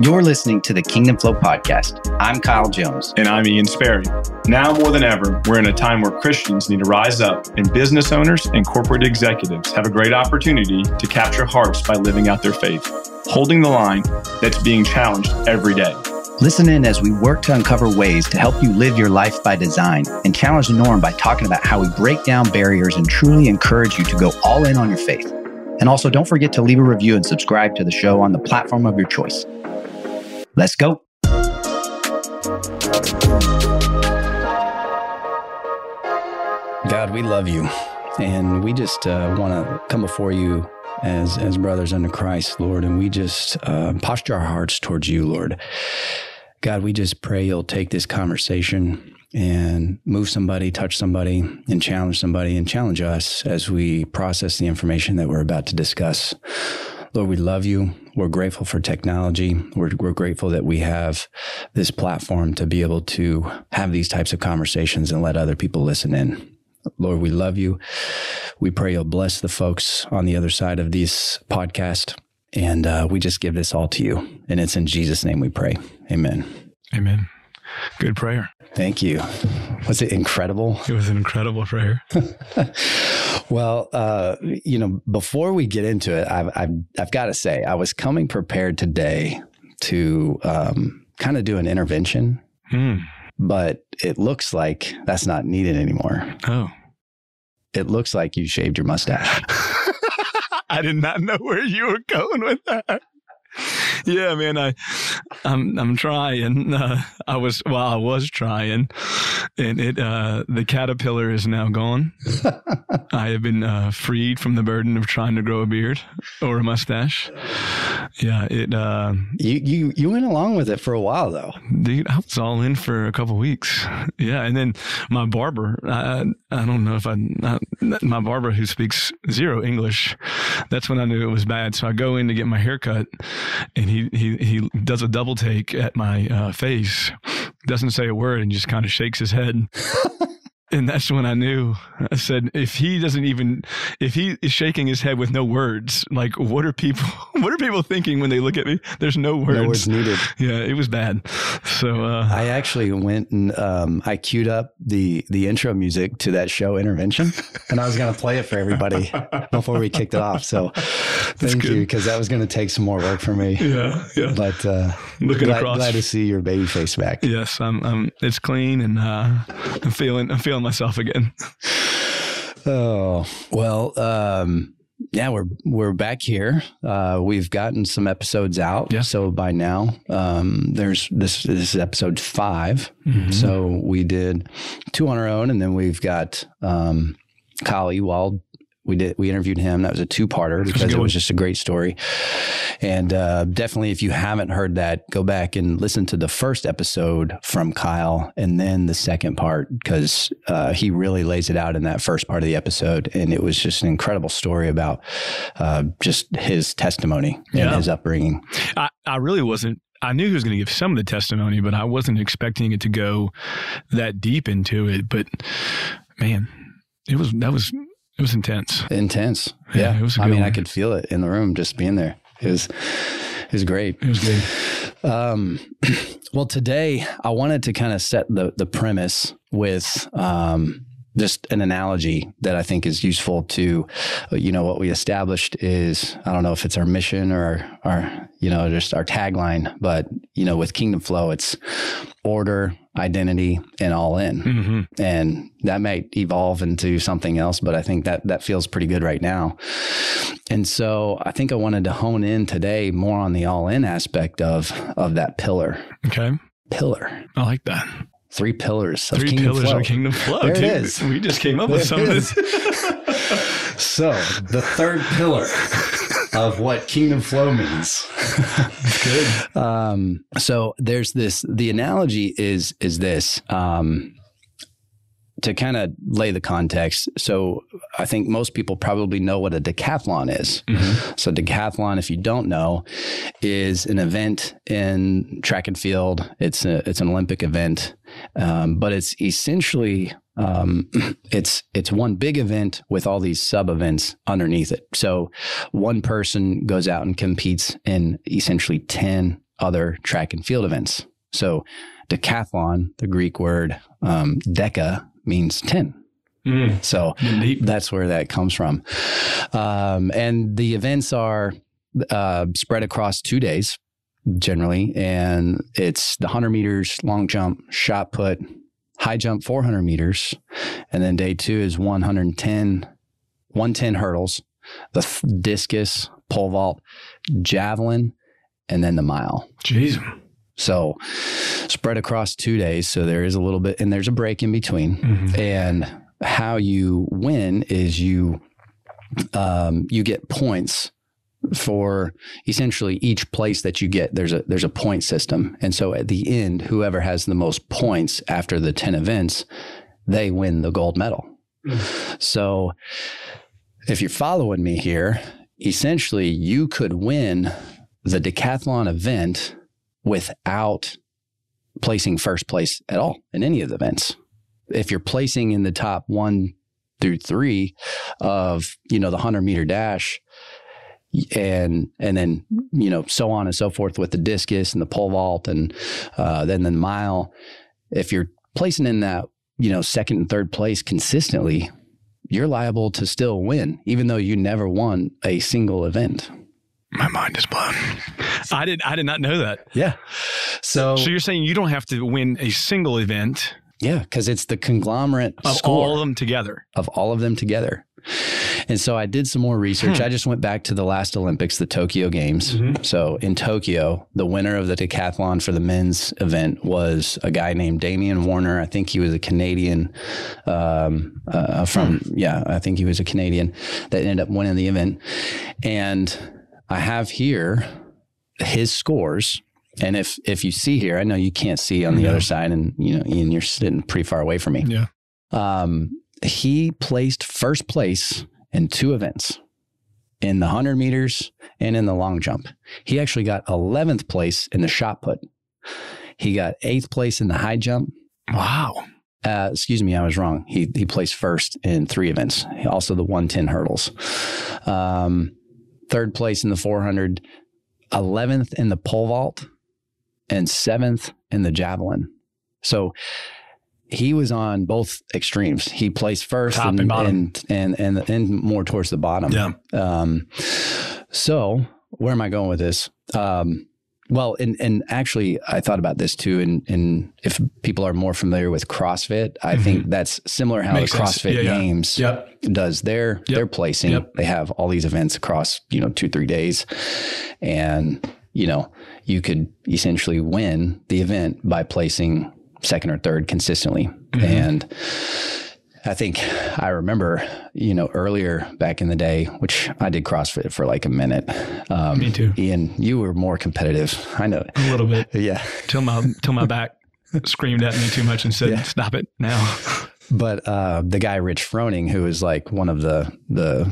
You're listening to the Kingdom Flow podcast. I'm Kyle Jones. And I'm Ian Sperry. Now more than ever, we're in a time where Christians need to rise up, and business owners and corporate executives have a great opportunity to capture hearts by living out their faith, holding the line that's being challenged every day. Listen in as we work to uncover ways to help you live your life by design and challenge the norm by talking about how we break down barriers and truly encourage you to go all in on your faith. And also, don't forget to leave a review and subscribe to the show on the platform of your choice. Let's go. God, we love you. And we just uh, want to come before you as, as brothers under Christ, Lord. And we just uh, posture our hearts towards you, Lord. God, we just pray you'll take this conversation and move somebody, touch somebody, and challenge somebody, and challenge us as we process the information that we're about to discuss. Lord, we love you. We're grateful for technology. We're, we're grateful that we have this platform to be able to have these types of conversations and let other people listen in. Lord, we love you. We pray you'll bless the folks on the other side of this podcast. And uh, we just give this all to you. And it's in Jesus' name we pray. Amen. Amen. Good prayer. Thank you. Was it incredible? It was an incredible prayer. well, uh, you know, before we get into it, I've, I've, I've got to say, I was coming prepared today to um, kind of do an intervention, Hmm. but it looks like that's not needed anymore. Oh. It looks like you shaved your mustache. I did not know where you were going with that. Yeah, man, I, I'm, I'm trying. Uh, I was, well, I was trying, and it, uh, the caterpillar is now gone. I have been uh, freed from the burden of trying to grow a beard or a mustache. Yeah, it, uh, you, you, you went along with it for a while though. dude, I was all in for a couple weeks. Yeah, and then my barber, I, I don't know if I, I, my barber who speaks zero English, that's when I knew it was bad. So I go in to get my hair cut, and he he he does a double take at my uh, face, doesn't say a word, and just kind of shakes his head. And that's when I knew. I said, if he doesn't even, if he is shaking his head with no words, like what are people, what are people thinking when they look at me? There's no words. No words needed. Yeah, it was bad. So uh, I actually went and um, I queued up the the intro music to that show Intervention, and I was going to play it for everybody before we kicked it off. So thank you because that was going to take some more work for me. yeah, yeah. But uh, Looking glad, across. glad to see your baby face back. Yes, I'm. I'm. It's clean, and uh, I'm feeling. I'm feeling myself again. Oh well, um, yeah, we're we're back here. Uh, we've gotten some episodes out. Yeah. So by now, um, there's this, this is episode 5 Mhm. So we did two on our own, and then we've got um, Kyle Ewald. We did we interviewed him. That was a two parter because it was just a great story. And uh, definitely, if you haven't heard that, go back and listen to the first episode from Kyle, and then the second part because uh, he really lays it out in that first part of the episode, and it was just an incredible story about uh, just his testimony and his upbringing. I, I really wasn't. I knew he was going to give some of the testimony, but I wasn't expecting it to go that deep into it. But man, it was that was it was intense. Intense, Yeah, yeah. it was I mean, I could feel it in the room just being there. It was, it was great. It was good. Um, well, today I wanted to kind of set the the premise with um, just an analogy that I think is useful to, you know, what we established is I don't know if it's our mission or our, our you know just our tagline, but you know, with Kingdom Flow, it's order, identity, and all in. Hmm and that might evolve into something else but i think that that feels pretty good right now. And so i think i wanted to hone in today more on the all in aspect of of that pillar. Okay, pillar. I like that. Three pillars of Three Kingdom pillars Flow. of Kingdom Flow. There it dude. is. We just came up with There some of this. so the third pillar of what kingdom flow means Good. um, so there's this the analogy is is this um, to kind of lay the context so i think most people probably know what a decathlon is Mhm. so decathlon if you don't know is an event in track and field it's a, it's an olympic event um, but it's essentially um, it's it's one big event with all these sub events underneath it. So one person goes out and competes in essentially ten other track and field events. So decathlon, the Greek word um, deca means 10. Mm. So Indeed. that's where that comes from. Um, and the events are uh, spread across two days generally. And it's the 100 meters long jump, shot put, high jump 400 meters. And then day two is 110, 110 hurdles, the discus, pole vault, javelin, and then the mile. Jeez. So spread across two days. So there is a little bit, and there's a break in between. Mhm. And how you win is you um, you get points for essentially each place that you get. There's a there's a point system, and so at the end, whoever has the most points after the ten events, they win the gold medal. So if you're following me here, essentially you could win the decathlon event without placing first place at all in any of the events. If you're placing in the top one through three of, you know, the 100 meter dash, and and then you know so on and so forth with the discus and the pole vault and uh, then the mile. If you're placing in that you know second and third place consistently, you're liable to still win, even though you never won a single event. My mind is blown. I did. I did not know that. Yeah. So, So you're saying you don't have to win a single event yeah, because it's the conglomerate of all of them together. of all of them together. And so I did some more research. Hmm. I just went back to the last Olympics, the Tokyo Games. Mhm. So in Tokyo, the winner of the decathlon for the men's event was a guy named Damian Warner. I think he was a Canadian um, uh, from, yeah, I think he was a Canadian that ended up winning the event. And I have here his scores. And if if you see here, I know you can't see on the No. other side, and you know, Ian, you're sitting pretty far away from me Yeah. um, he placed first place in two events in the 100 meters and in the long jump. He actually got 11th place in the shot put. He got eighth place in the high jump. Wow. Uh, excuse me, I was wrong. He, he placed first in three events, also the 110 hurdles. Um, third place in the 400, 11th in the pole vault, and seventh in the javelin. So he was on both extremes. He placed first Top and, and bottom. and, and, and, and more towards the bottom. Yeah. Um, so where am I going with this? Um, well, and, and actually, I thought about this too. And, and if people are more familiar with CrossFit, I think that's similar how Mm-hmm. Makes the. CrossFit Yeah, yeah. Games Yep. does their their placing. Yep. They have all these events across you know two three days, and you know you could essentially win the event by placing second or third consistently. Mm-hmm. And I think I remember you know earlier back in the day, which I did CrossFit for like a minute. Um, Me too. Ian, you were more competitive. I know. A little bit Yeah. till my till my back screamed at me too much and said, Yeah. "Stop it now." But uh, the guy Rich Froning, who is like one of the the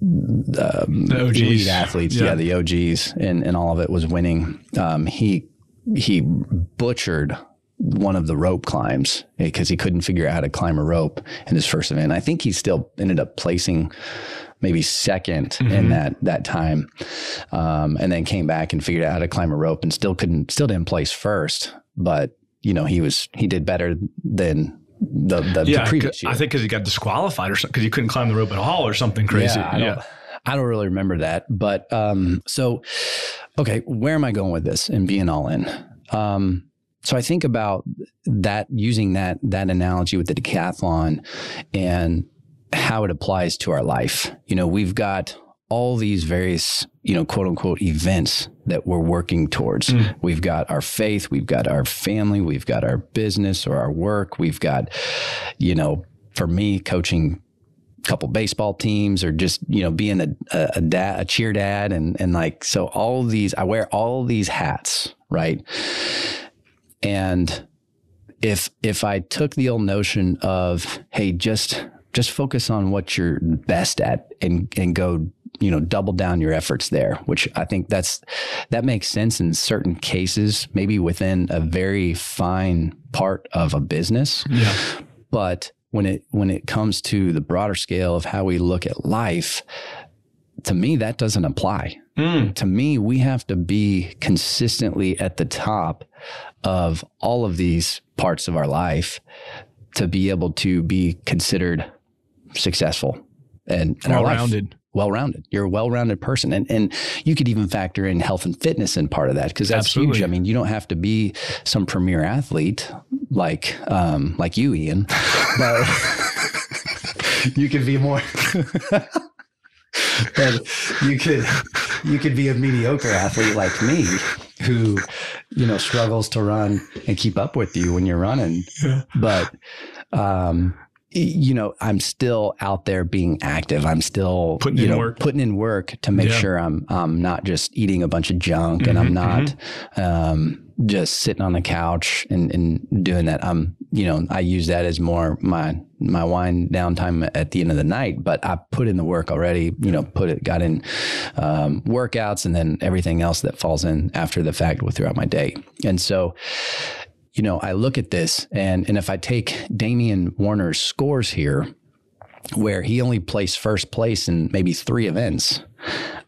um, The OGs. elite athletes, yeah. Yeah. the OGs, and and all of it was winning. Um, he he butchered one of the rope climbs because he couldn't figure out how to climb a rope in his first event. I think he still ended up placing maybe 2nd in Mhm. that that time, um, and then came back and figured out how to climb a rope and still couldn't still didn't place first, but you know he was he did better than the the, the previous year. I think because he got disqualified or something because he couldn't climb the rope at all or something crazy. Yeah, I don't, I don't really remember that. But um, so, okay, where am I going with this and being all in? Um, so I think about that using that that analogy with the decathlon and how it applies to our life. You know, we've got all these various, you know, quote unquote events that we're working towards. Mm. We've got our faith, we've got our family, we've got our business or our work, we've got, you know, for me, coaching a couple baseball teams or just, you know, being a, a, a dad, a cheer dad. And, and like, so all these, I wear all these hats, right? And if, if I took the old notion of, Hey, just, just focus on what you're best at and, and go, you know, double down your efforts there, which I think that's, that makes sense in certain cases, maybe within a very fine part of a business. Yeah. But when it when it comes to the broader scale of how we look at life, to me, that doesn't apply. Mm. To me, we have to be consistently at the top of all of these parts of our life to be able to be considered successful and, and Well rounded. well rounded. You're a well rounded person. And and you could even factor in health and fitness in part of that because that's Absolutely. huge. I mean, you don't have to be some premier athlete like um like you, Ian. but you could be more but you could you could be a mediocre athlete like me who you know struggles to run and keep up with you when you're running. But um you know i'm still out there being active. I'm still Putting you in know work. putting in work to make Yeah. sure i'm i'm not just eating a bunch of junk and i'm Mhm, not um just sitting on the couch and, and doing that. I'm you know i use that as more my my wind down time at the end of the night but i put in the work already you know put it got in um, workouts and then everything else that falls in after the fact throughout my day. And so you know i look at this and and if i take damian warner's scores here where he only placed first place in maybe three events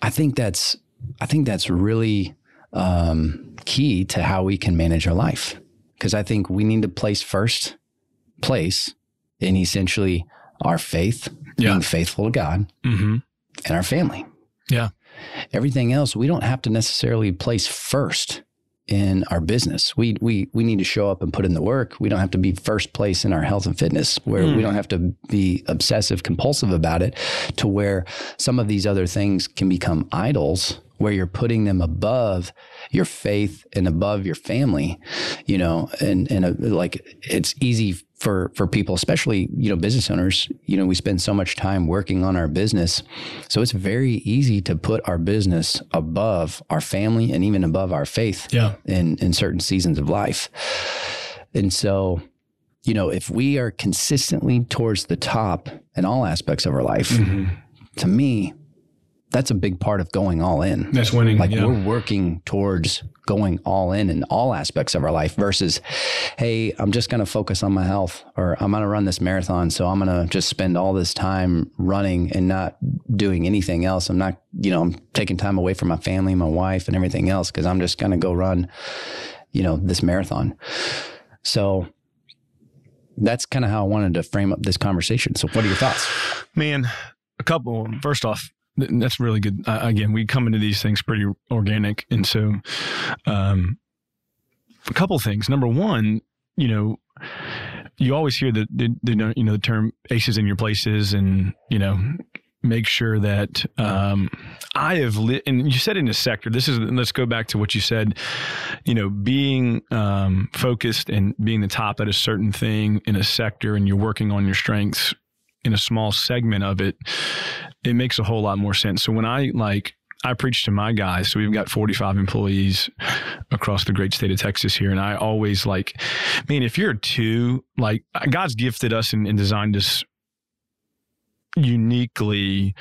i think that's i think that's really um, key to how we can manage our life. Because i think we need to place first place in essentially our faith Yeah. being faithful to god hmm and our family. Yeah. everything else we don't have to necessarily place first in our business. We we we need to show up and put in the work. We don't have to be first place in our health and fitness where we don't have to be obsessive compulsive about it to where some of these other things can become idols where you're putting them above your faith and above your family you know and and uh like it's easy for for people especially you know business owners you know we spend so much time working on our business so it's very easy to put our business above our family and even above our faith Yeah. in in certain seasons of life and so you know if we are consistently towards the top in all aspects of our life Mm-hmm. to me that's a big part of going all in That's winning. like yeah. we're working towards going all in in all aspects of our life versus hey i'm just going to focus on my health or i'm going to run this marathon so i'm going to just spend all this time running and not doing anything else i'm not you know i'm taking time away from my family my wife and everything else because i'm just going to go run you know this marathon so that's kind of how i wanted to frame up this conversation so what are your thoughts Man, a couple. First off, that's really good. Uh, again, we come into these things pretty organic, and so um, a couple things. Number one, you know, you always hear the, the, the you know the term aces in your places, and you know. Make sure that um, I have lit, and you said in a sector. This is let's go back to what you said. You know, being um, focused and being the top at a certain thing in a sector, and you're working on your strengths in a small segment of it, it makes a whole lot more sense. So when I like, I preach to my guys. So we've got 45 employees across the great state of Texas here. And I always like, man, if you're two, like God's gifted us and, and designed us uniquely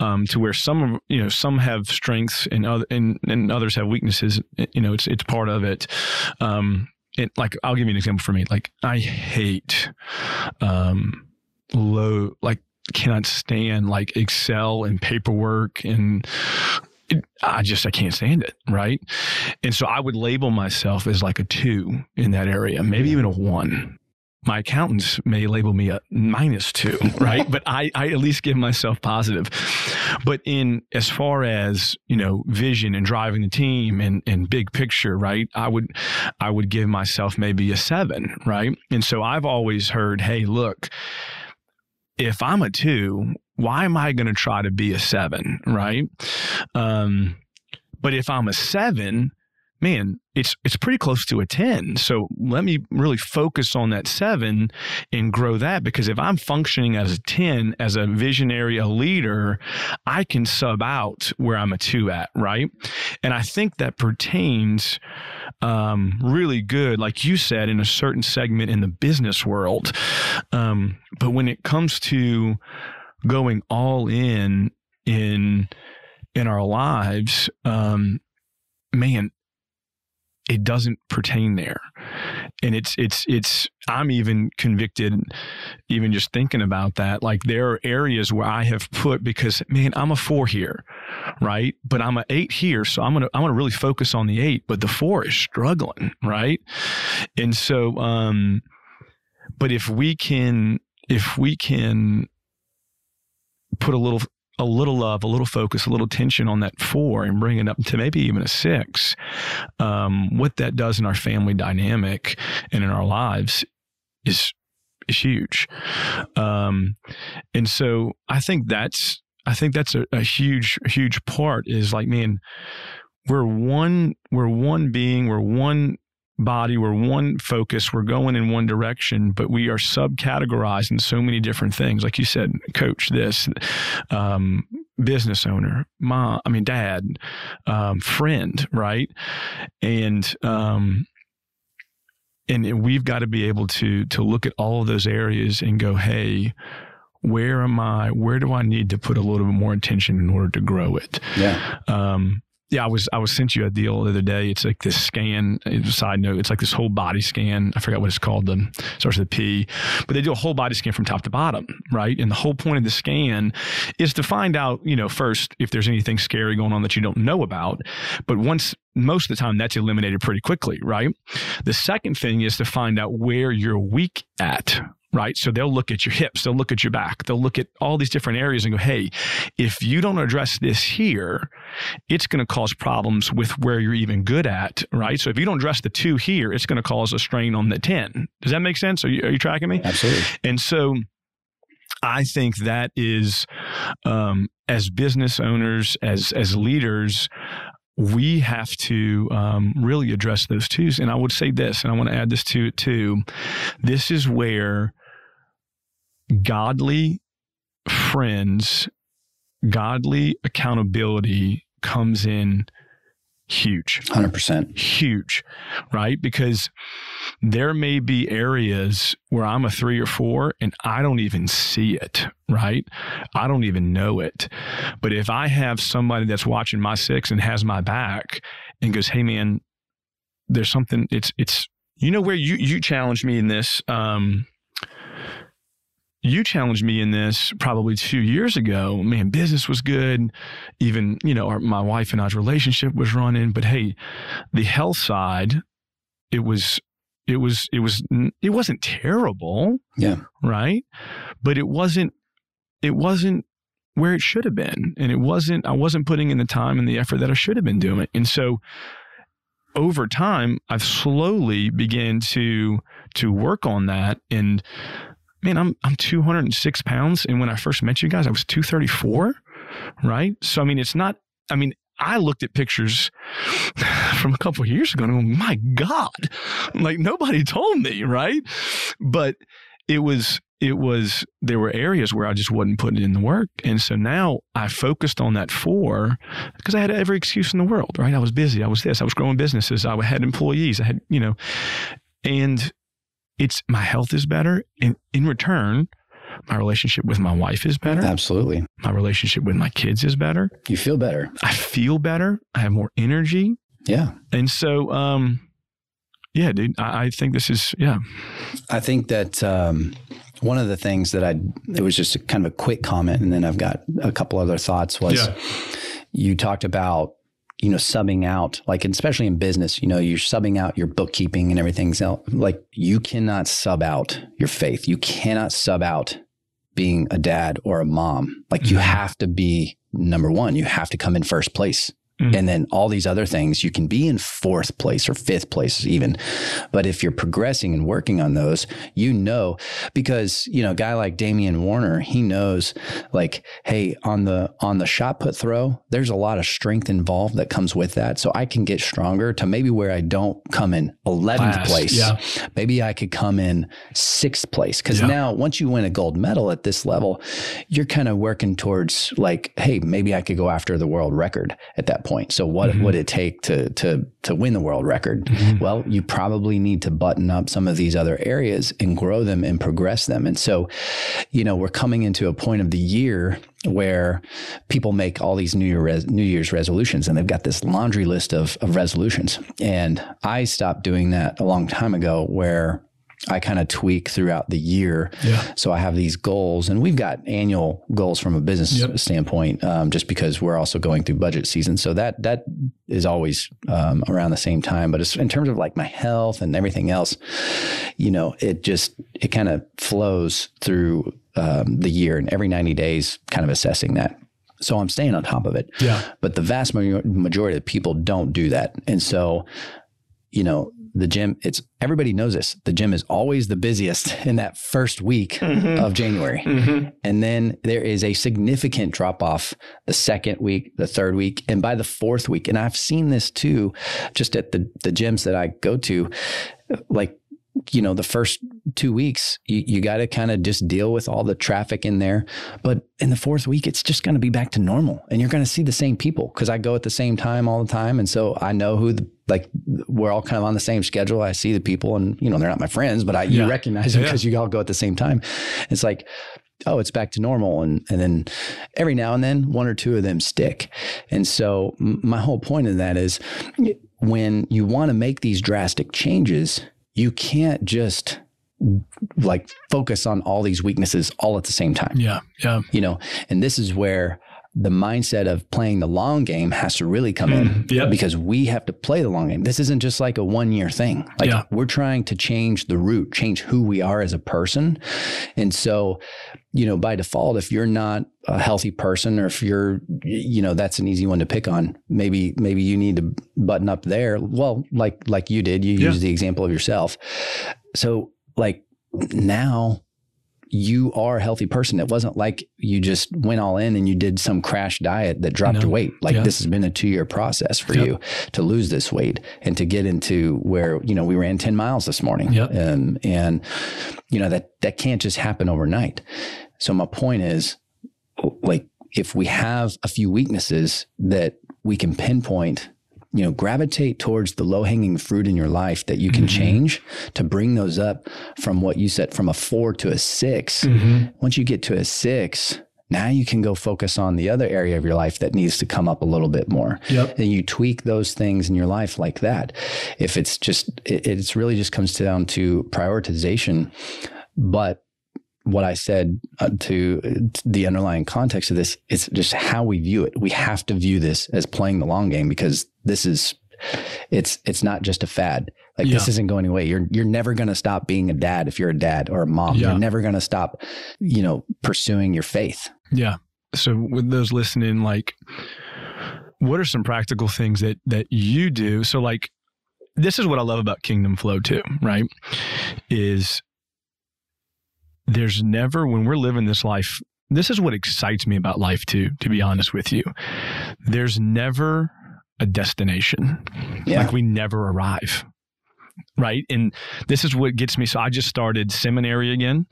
um, to where some of you know some have strengths and other and, and others have weaknesses you know it's it's part of it um it like i'll give you an example for me like i hate um low like cannot stand like excel and paperwork and it, i just i can't stand it right? And so i would label myself as like a two in that area maybe even a one. My accountants may label me a minus two right? But i i at least give myself positive. But in as far as you know vision and driving the team and and big picture right i would i would give myself maybe a seven right? And so i've always heard hey look if I'm a two, why am I going to try to be a seven? Right. Um, but if I'm a seven, man, it's it's pretty close to a 10. So let me really focus on that seven and grow that because if I'm functioning as a 10, as a visionary, a leader, I can sub out where I'm a two at, right? And I think that pertains um, really good, like you said, in a certain segment in the business world. Um, but when it comes to going all in in in our lives, um, man, it doesn't pertain there. And it's, it's, it's, I'm even convicted, even just thinking about that. Like there are areas where I have put because, man, I'm a four here, right? But I'm an eight here. So I'm to, I'm to really focus on the eight, but the four is struggling, right? And so, um, but if we can, if we can put a little a little love, a little focus, a little tension on that four and bring it up to maybe even a six, um, what that does in our family dynamic and in our lives is is huge. Um, and so I think that's I think that's a, a huge huge part is like man, we're one we're one being, we're one body. We're one focus. We're going in one direction, but we are subcategorized in so many different things. Like you said, coach this, um, business owner, mom, I mean, dad, um, friend, right? And, um, and we've got to be able to to look at all of those areas and go, hey, where am I? Where do I need to put a little bit more attention in order to grow it? Yeah. Um, yeah, I was I was sent you a deal the other day. It's like this scan. Side note, it's like this whole body scan. I forgot what it's called. The starts with a P, but they do a whole body scan from top to bottom, right? And the whole point of the scan is to find out, you know, first if there's anything scary going on that you don't know about. But once most of the time that's eliminated pretty quickly, right? The second thing is to find out where you're weak at, right? So they'll look at your hips, they'll look at your back, they'll look at all these different areas and go, hey, if you don't address this here, it's going to cause problems with where you're even good at, right? So if you don't address the two here, it's going to cause a strain on the 10. Does that make sense? Are you, are you tracking me? Absolutely. And so, I think that is, um, as business owners, as as leaders, we have to um, really address those twos. And I would say this, and I want to add this to it too. This is where godly friends, godly accountability comes in huge. 100% huge right? Because there may be areas where i'm a three or four and i don't even see it right? I don't even know it. But if i have somebody that's watching my six and has my back and goes hey man there's something it's it's you know where you you challenged me in this um you challenged me in this probably two years ago. Man, business was good. Even, you know, our, my wife and I's relationship was running. But hey, the health side, it was, it was, it was, it wasn't terrible. Yeah. Right. But it wasn't, it wasn't where it should have been. And it wasn't, I wasn't putting in the time and the effort that I should have been doing. And so, over time, I've slowly began to to work on that and man, I'm I'm 206 pounds, and when I first met you guys, I was 234, right? So I mean, it's not. I mean, I looked at pictures from a couple years ago and I'm my God, like nobody told me, right? But it was it was there were areas where I just wasn't putting in the work. And so now I focused on that four because I had every excuse in the world, right? I was busy. I was this, I was growing businesses. I had employees. I had, you know, and it's my health is better. And in return, my relationship with my wife is better. Absolutely. My relationship with my kids is better. You feel better. I feel better. I have more energy. Yeah. And so, um, yeah, dude, I, I think this is, yeah. I think that, um, one of the things that I, it was just a kind of a quick comment, and then I've got a couple other thoughts was yeah. you talked about you know, subbing out, like especially in business, you know, you're subbing out your bookkeeping and everything. So, like, you cannot sub out your faith. You cannot sub out being a dad or a mom. Like, mm-hmm. you have to be number one. You have to come in first place. Mm-hmm. And then all these other things, you can be in fourth place or fifth place even. But if you're progressing and working on those, you know, because, you know, a guy like Damian Warner, he knows like, hey, on the on the shot put throw, there's a lot of strength involved that comes with that. So I can get stronger to maybe where I don't come in 11th place. Yeah. Maybe I could come in sixth place. Cause yeah. now once you win a gold medal at this level, you're kind of working towards like, hey, maybe I could go after the world record at that that point. So what mm-hmm. would it take to to to win the world record? Mm-hmm. Well, you probably need to button up some of these other areas and grow them and progress them. And so, you know, we're coming into a point of the year where people make all these New, Year res- New Year's resolutions and they've got this laundry list of, of resolutions. And I stopped doing that a long time ago where I kind of tweak throughout the year. Yeah. So I have these goals, and we've got annual goals from a business yep. standpoint, um, just because we're also going through budget season. So that that is always um, around the same time. But in terms of like my health and everything else, you know, it just it kind of flows through um, the year, and every ninety days, kind of assessing that. So I'm staying on top of it. Yeah. But the vast majority of people don't do that, and so you know the gym it's everybody knows this the gym is always the busiest in that first week mm-hmm. of january mm-hmm. and then there is a significant drop off the second week the third week and by the fourth week and i've seen this too just at the the gyms that i go to like you know, the first two weeks, you, you got to kind of just deal with all the traffic in there. But in the fourth week, it's just going to be back to normal and you're going to see the same people because I go at the same time all the time. And so I know who, the, like, we're all kind of on the same schedule. I see the people and, you know, they're not my friends, but I, yeah. you recognize them because yeah. you all go at the same time. It's like, oh, it's back to normal. And, and then every now and then one or two of them stick. And so my whole point in that is when you want to make these drastic changes, you can't just like focus on all these weaknesses all at the same time. Yeah. Yeah. You know, and this is where the mindset of playing the long game has to really come in mm, yep. because we have to play the long game. This isn't just like a one year thing. Like yeah. we're trying to change the root, change who we are as a person. And so, you know, by default, if you're not a healthy person or if you're, you know, that's an easy one to pick on. Maybe, maybe you need to button up there. Well, like, like you did, you yeah. use the example of yourself. So like now you are a healthy person. It wasn't like you just went all in and you did some crash diet that dropped your weight. Like yeah. this has been a two year process for yep. you to lose this weight and to get into where, you know, we ran 10 miles this morning. Yep. Um, and, you know, that, that can't just happen overnight. So my point is like, if we have a few weaknesses that we can pinpoint you know, gravitate towards the low hanging fruit in your life that you can mm-hmm. change to bring those up from what you said from a four to a 6 mm-hmm. Once you get to a six, now you can go focus on the other area of your life that needs to come up a little bit more. Yep. And you tweak those things in your life like that. If it's just, it, it's really just comes down to prioritization. But what I said uh, to, to the underlying context of this is just how we view it. We have to view this as playing the long game because this is it's it's not just a fad. Like yeah. this isn't going away. You're you're never going to stop being a dad if you're a dad or a mom. Yeah. You're never going to stop, you know, pursuing your faith. Yeah. So with those listening, like, what are some practical things that that you do? So like, this is what I love about Kingdom Flow too. Right? Is there's never when we're living this life this is what excites me about life too to be honest with you. There's never a destination. Yeah. like we never arrive. Right? And this is what gets me. So i just started seminary again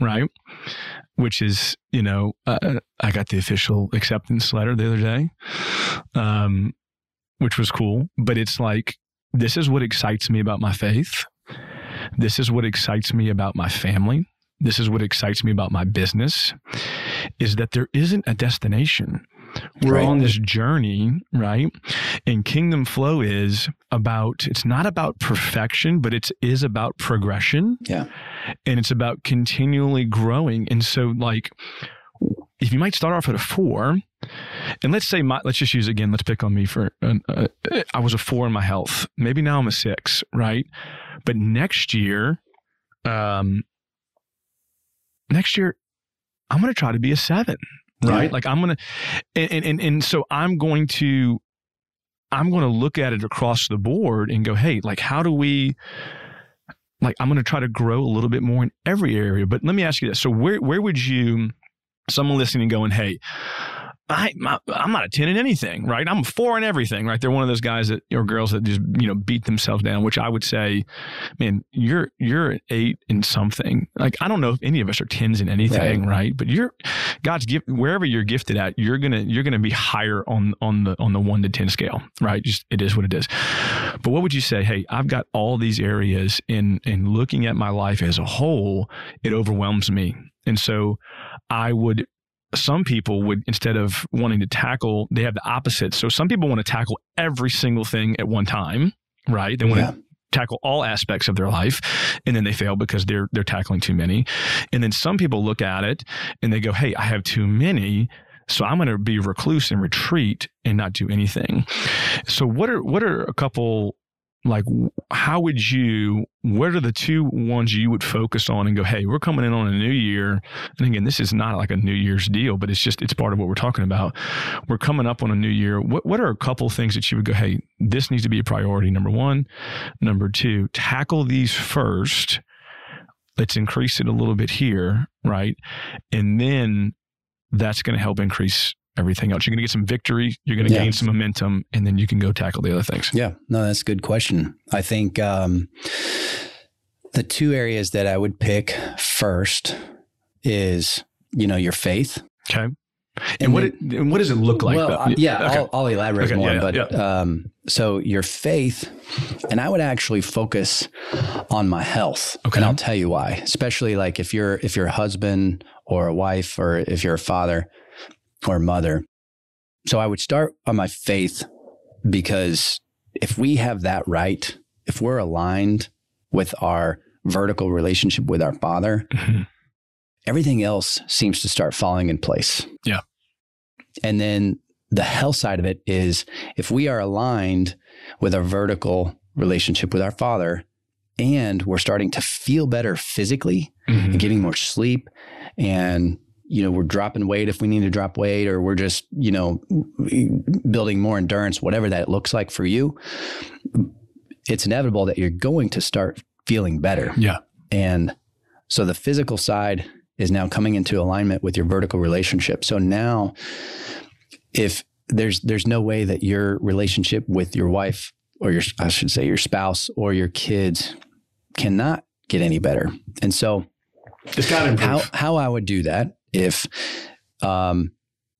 right? Which is you know uh, i got the official acceptance letter the other day um which was cool. But it's like this is what excites me about my faith. This is what excites me about my family this is what excites me about my business is that there isn't a destination. We're right. on this journey, right? And kingdom flow is about it's not about perfection, but it is about progression. Yeah. And it's about continually growing. And so like if you might start off at a 4, and let's say my let's just use again, let's pick on me for uh, uh, I was a 4 in my health. Maybe now I'm a 6, right? But next year um next year I'm going to try to be a seven, right? Yeah. Like I'm going to, and, and, and so I'm going to, I'm going to look at it across the board and go, Hey, like, how do we, like, I'm going to try to grow a little bit more in every area. But let me ask you this. So where, where would you, someone listening going, Hey, I, I'm not a 10 in anything, right? I'm a four in everything, right? They're one of those guys that or girls that just you know beat themselves down. Which I would say, man, you're you're an eight in something. Like I don't know if any of us are tens in anything, right? right? But you're God's gift wherever you're gifted at, you're gonna you're gonna be higher on on the on the one to ten scale, right? Just it is what it is. But what would you say? Hey, I've got all these areas in in looking at my life as a whole, it overwhelms me, and so I would some people would instead of wanting to tackle they have the opposite. So some people want to tackle every single thing at one time right? They want yeah. to tackle all aspects of their life and then they fail because they're they're tackling too many. And then some people look at it and they go hey i have too many so i'm going to be recluse and retreat and not do anything. So what are what are a couple like how would you what are the two ones you would focus on and go hey we're coming in on a new year and again this is not like a new year's deal but it's just it's part of what we're talking about. We're coming up on a new year. What, what are a couple things that you would go hey this needs to be a priority number one. Number two tackle these first. Let's increase it a little bit here right? And then that's going to help increase everything else. You're going to get some victory, you're going to yeah. gain some momentum, and then you can go tackle the other things. Yeah, no, that's a good question. I think um, the two areas that I would pick first is, you know, your faith. Okay. And, and what then, it, and what does it look like? Well, uh, yeah, okay. I'll, I'll, elaborate okay, more. Yeah, but yeah. Um, so your faith, and I would actually focus on my health, okay. and I'll tell you why. Especially like if you're if you're a husband or a wife, or if you're a father, or mother. So I would start on my faith because if we have that right, if we're aligned with our vertical relationship with our Father, mm-hmm. everything else seems to start falling in place. Yeah. And then the health side of it is if we are aligned with our vertical relationship with our Father, and we're starting to feel better physically mm-hmm. and getting more sleep and you know, we're dropping weight if we need to drop weight, or we're just, you know, building more endurance, whatever that looks like for you, it's inevitable that you're going to start feeling better. Yeah. And so the physical side is now coming into alignment with your vertical relationship. So now if there's there's no way that your relationship with your wife or your I should say your spouse or your kids cannot get any better. And so it's got to improve. How how I would do that if um,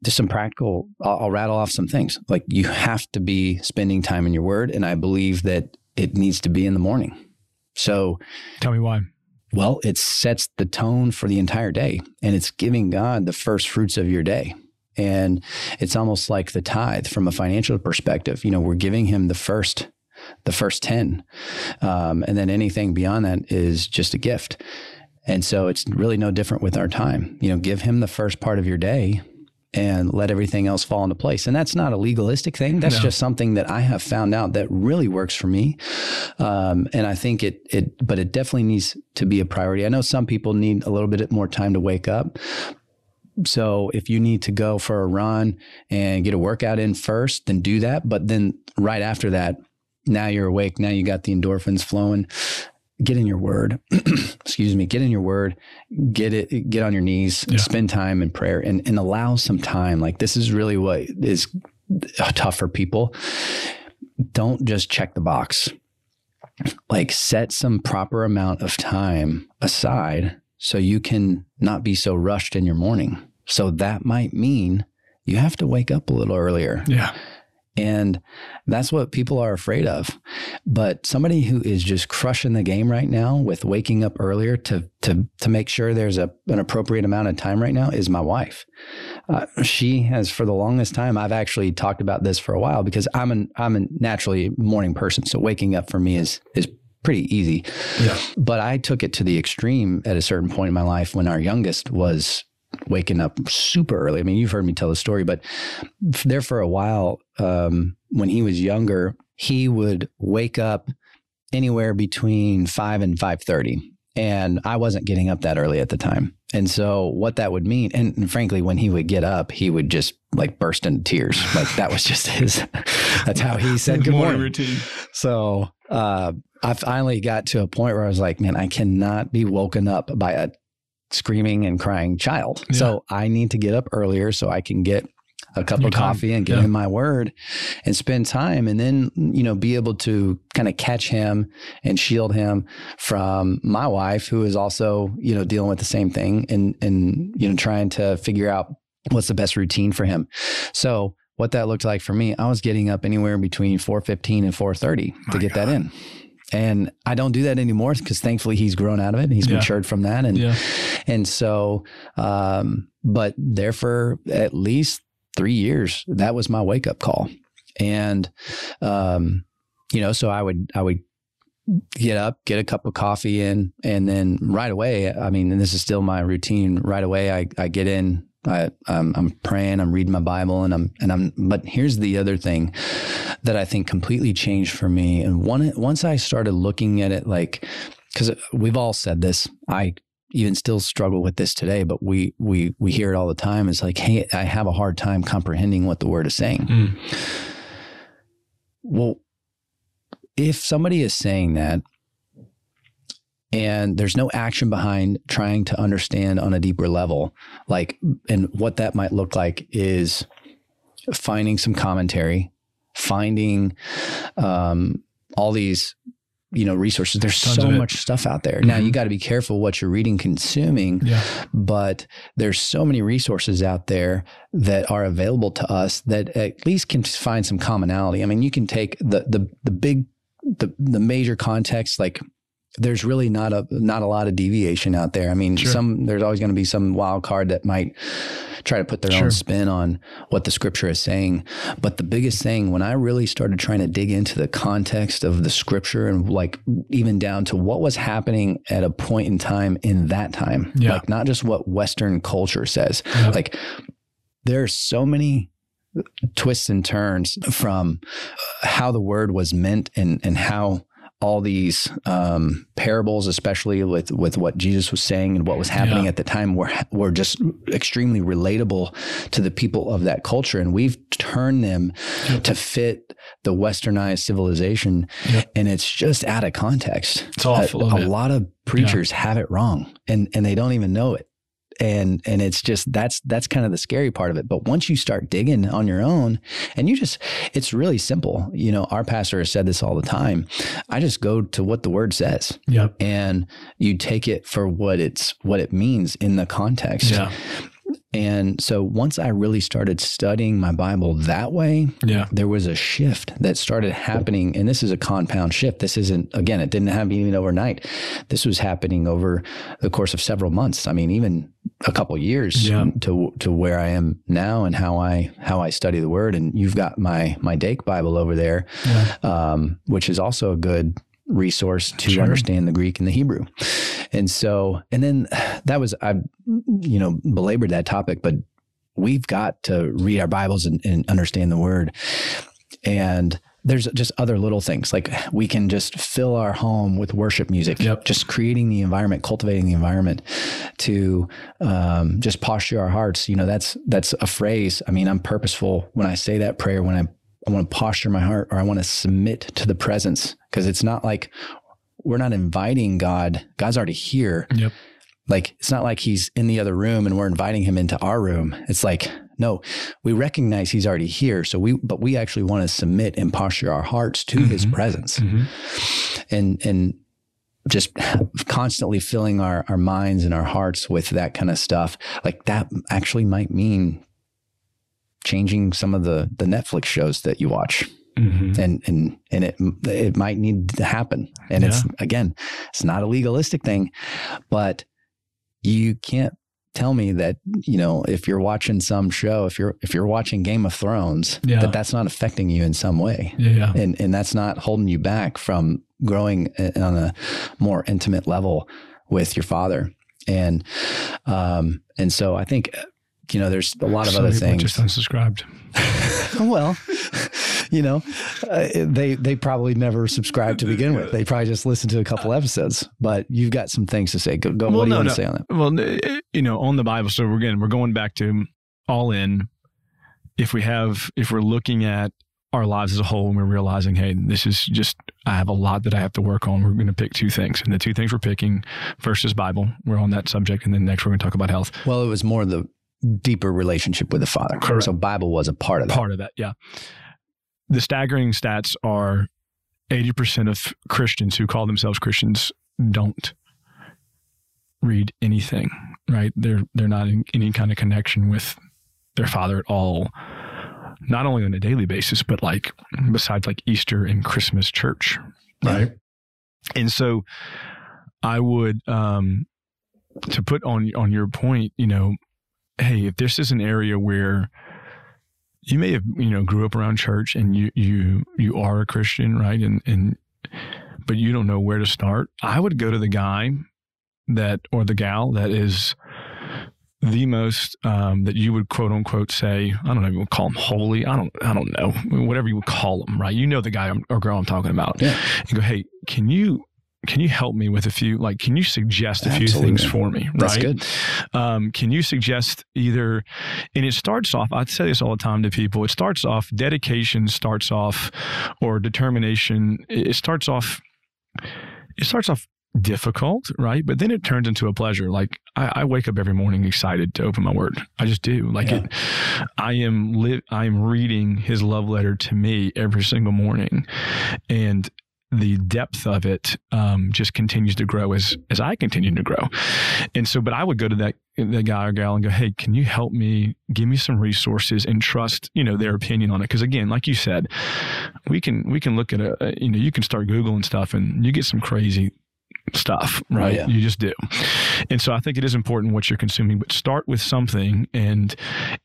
just some practical, I'll, I'll rattle off some things. Like you have to be spending time in your word. And I believe that it needs to be in the morning. So tell me why. Well, it sets the tone for the entire day and it's giving God the first fruits of your day. And it's almost like the tithe from a financial perspective. You know, we're giving him the first, the first 10. Um, and then anything beyond that is just a gift. And so it's really no different with our time. You know, give him the first part of your day and let everything else fall into place. And that's not a legalistic thing. That's no. just something that I have found out that really works for me. Um, and I think it, it, but it definitely needs to be a priority. I know some people need a little bit more time to wake up. So if you need to go for a run and get a workout in first, then do that. But then right after that, now you're awake. Now you got the endorphins flowing get in your word. Excuse me. Get in your word. Get it get on your knees. Yeah. spend time in prayer and, and allow some time. Like this is really what is tough for people. Don't just check the box. Like set some proper amount of time aside so you can not be so rushed in your morning. So that might mean you have to wake up a little earlier. Yeah and that's what people are afraid of. But somebody who is just crushing the game right now with waking up earlier to to to make sure there's a an appropriate amount of time right now is my wife. Uh, she has for the longest time. I've actually talked about this for a while because I'm an I'm a naturally morning person. So waking up for me is is pretty easy. Yeah. But I took it to the extreme at a certain point in my life when our youngest was waking up super early. I mean, you've heard me tell the story, but there for a while, um, when he was younger, he would wake up anywhere between five and five thirty, and I wasn't getting up that early at the time. And so, what that would mean, and, and frankly, when he would get up, he would just like burst into tears. Like that was just his. that's how he said good morning. morning. routine. So uh, I finally got to a point where I was like, man, I cannot be woken up by a screaming and crying child. Yeah. So I need to get up earlier so I can get a cup Your of time. coffee and give Yeah. him my word and spend time and then, you know, be able to kind of catch him and shield him from my wife, who is also, you know, dealing with the same thing and, and, you know, trying to figure out what's the best routine for him. So what that looked like for me, I was getting up anywhere between 415 and 430 to My get that in. And I don't do that anymore because thankfully he's grown out of it and he's Yeah. matured from that. And Yeah. and so, um, but there for at least three years, that was my wake up call. And, um, you know, so I would, I would get up, get a cup of coffee in, and then right away, I mean, and this is still my routine. Right away, I, I get in, I, I'm, I'm praying, I'm reading my Bible, and I'm, and I'm. But here's the other thing that I think completely changed for me. And one, once I started looking at it, like, because we've all said this, I even still struggle with this today, but we we we hear it all the time. It's like, hey, I have a hard time comprehending what the word is saying. Mm. Well, if somebody is saying that and there's no action behind trying to understand on a deeper level, like, and what that might look like is finding some commentary, finding um, all these, you know, resources. There's Tons so much stuff out there. Now Mhm. you got to be careful what you're reading, consuming, Yeah. but there's so many resources out there that are available to us that at least can find some commonality. I mean, you can take the the the big the the major context like there's really not a not a lot of deviation out there. I mean, Sure. some there's always going to be some wild card that might try to put their Sure. own spin on what the scripture is saying. But the biggest thing when I really started trying to dig into the context of the scripture and like even down to what was happening at a point in time in that time, Yeah. like not just what Western culture says, like there are so many twists and turns from how the word was meant and and how all these um, parables, especially with with what Jesus was saying and what was happening Yeah. at the time, were were just extremely relatable to the people of that culture, and we've turned them Yep. to fit the westernized civilization, Yep. and it's just out of context. It's awful. A, a lot of preachers have it wrong, and and they don't even know it and and it's just that's that's kind of the scary part of it. But once you start digging on your own and you just it's really simple. You know our pastor has said this all the time. I just go to what the word says. Yep. and you take it for what it's what it means in the context. Yeah. And so once i really started studying my bible that way Yeah. there was a shift that started happening and this is a compound shift this isn't again it didn't happen even overnight this was happening over the course of several months i mean even a couple years Yeah. to to where i am now and how i how i study the word and you've got my my dake bible over there Yeah. um, which is also a good resource to Sure. understand the Greek and the Hebrew. And so, and then that was, I, you know, belabored that topic, but we've got to read our Bibles and, and understand the word. And there's just other little things like we can just fill our home with worship music, Yep. just creating the environment, cultivating the environment to um, just posture our hearts. You know, that's that's a phrase. I mean, I'm purposeful when I say that prayer when I I want to posture my heart or I want to submit to the presence because it's not like we're not inviting God. God's already here. Yep. Like it's not like he's in the other room and we're inviting him into our room. It's like no, we recognize he's already here. So we but we actually want to submit and posture our hearts to his Mhm. presence hmm and and just constantly filling our our minds and our hearts with that kind of stuff. Like that actually might mean changing some of the the Netflix shows that you watch hmm and and and it it might need to happen. And it's again, it's not a legalistic thing, but you can't tell me that you know if you're watching some show, if you're if you're watching Game of Thrones, Yeah. that that's not affecting you in some way, Yeah. Yeah. and and that's not holding you back from growing uh, on a more intimate level with your father. And um and so I think you know there's a lot of other things. just unsubscribed. well, you know, uh, they they probably never subscribed to begin with. They probably just listened to a couple episodes. But you've got some things to say. Go, go Well, what do you want no. to say on that? Well, eh, you know, on the Bible. So we're again, we're going back to all in. If we have, if we're looking at our lives as a whole and we're realizing, hey, this is just, I have a lot that I have to work on. We're going to pick two things. And the two things we're picking first is Bible. We're on that subject. And then next we're going to talk about health. Well, it was more the deeper relationship with the Father. Correct. So Bible was a part of that. Part of that, yeah. The staggering stats are 80% of Christians who call themselves Christians don't read anything, right? They're they're not in any kind of connection with their father at all. Not only on a daily basis, but like besides like Easter and Christmas church, right? And so I would um to put on on your point, you know, hey, if this is an area where you may have, you know, grew up around church and you you you are a Christian, right? And and but you don't know where to start. I would go to the guy that or the gal that is the most um, that you would quote unquote say I don't know if you would call them holy I don't I don't know whatever you would call them right you know the guy or girl I'm talking about Yeah. and go hey can you can you help me with a few like can you suggest a few things for me right? That's good. um, can you suggest either and it starts off i say this all the time to people it starts off dedication starts off or determination it it starts off it starts off difficult right? But then it turns into a pleasure. Like i, I wake up every morning excited to open my word. I just do. Like Yeah. it i am li- i am reading his love letter to me every single morning. And the depth of it um, just continues to grow as as I continue to grow. And so, but I would go to that that guy or gal and go, "Hey, can you help me? Give me some resources and trust, you know, their opinion on it." Because again, like you said, we can we can look at a, you know, you can start googling stuff and you get some crazy stuff, right? yeah. You just do. And so, I think it is important what you're consuming, but start with something and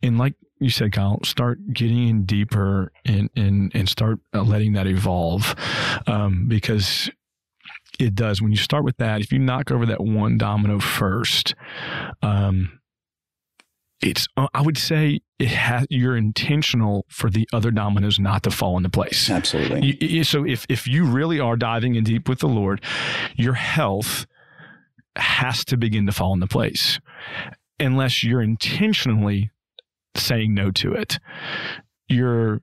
and like you said, Kyle, start getting in deeper and and and start uh, letting that evolve, um, because it does. When you start with that, if you knock over that one domino first, um, it's uh, I would say it has you're intentional for the other dominoes not to fall into place. Absolutely. You- you- so if if you really are diving in deep with the Lord, your health has to begin to fall into place, unless you're intentionally saying no to it. Your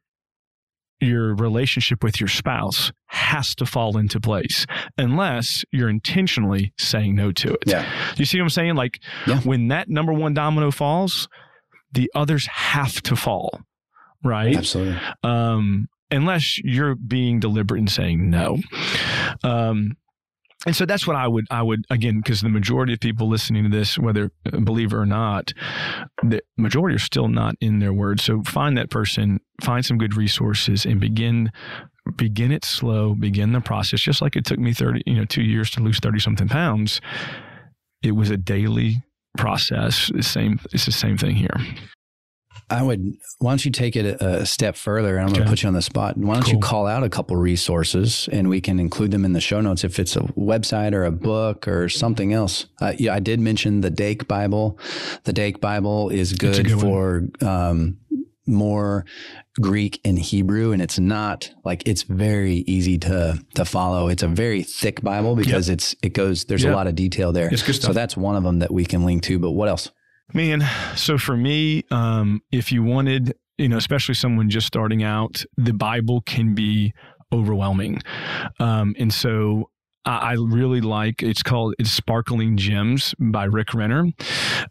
your relationship with your spouse has to fall into place unless you're intentionally saying no to it. Yeah. You see what I'm saying? Like Yeah. when that number one domino falls, the others have to fall. Right Absolutely. um, unless you're being deliberate in saying no. Um, and so that's what I would, I would again, because the majority of people listening to this, whether uh, a believer or not, the majority are still not in their word. So find that person, find some good resources, and begin begin it slow. Begin the process, just like it took me thirty, you know, two years to lose thirty something pounds. It was a daily process. Same, it's the same thing here. I would. Why don't you take it a, a step further? And I'm going to put you on the spot. Why don't you call out a couple resources, and we can include them in the show notes if it's a website or a book or something else. Uh, yeah, I did mention the Dake Bible. The Dake Bible is good, good for um, more Greek and Hebrew, and it's not like it's very easy to to follow. It's a very thick Bible because it's it goes. There's Yep. a lot of detail there. So that's one of them that we can link to. But what else? Man, so for me, um, if you wanted, you know, especially someone just starting out, the Bible can be overwhelming. Um, and so I I really like it's called it's Sparkling Gems by Rick Renner.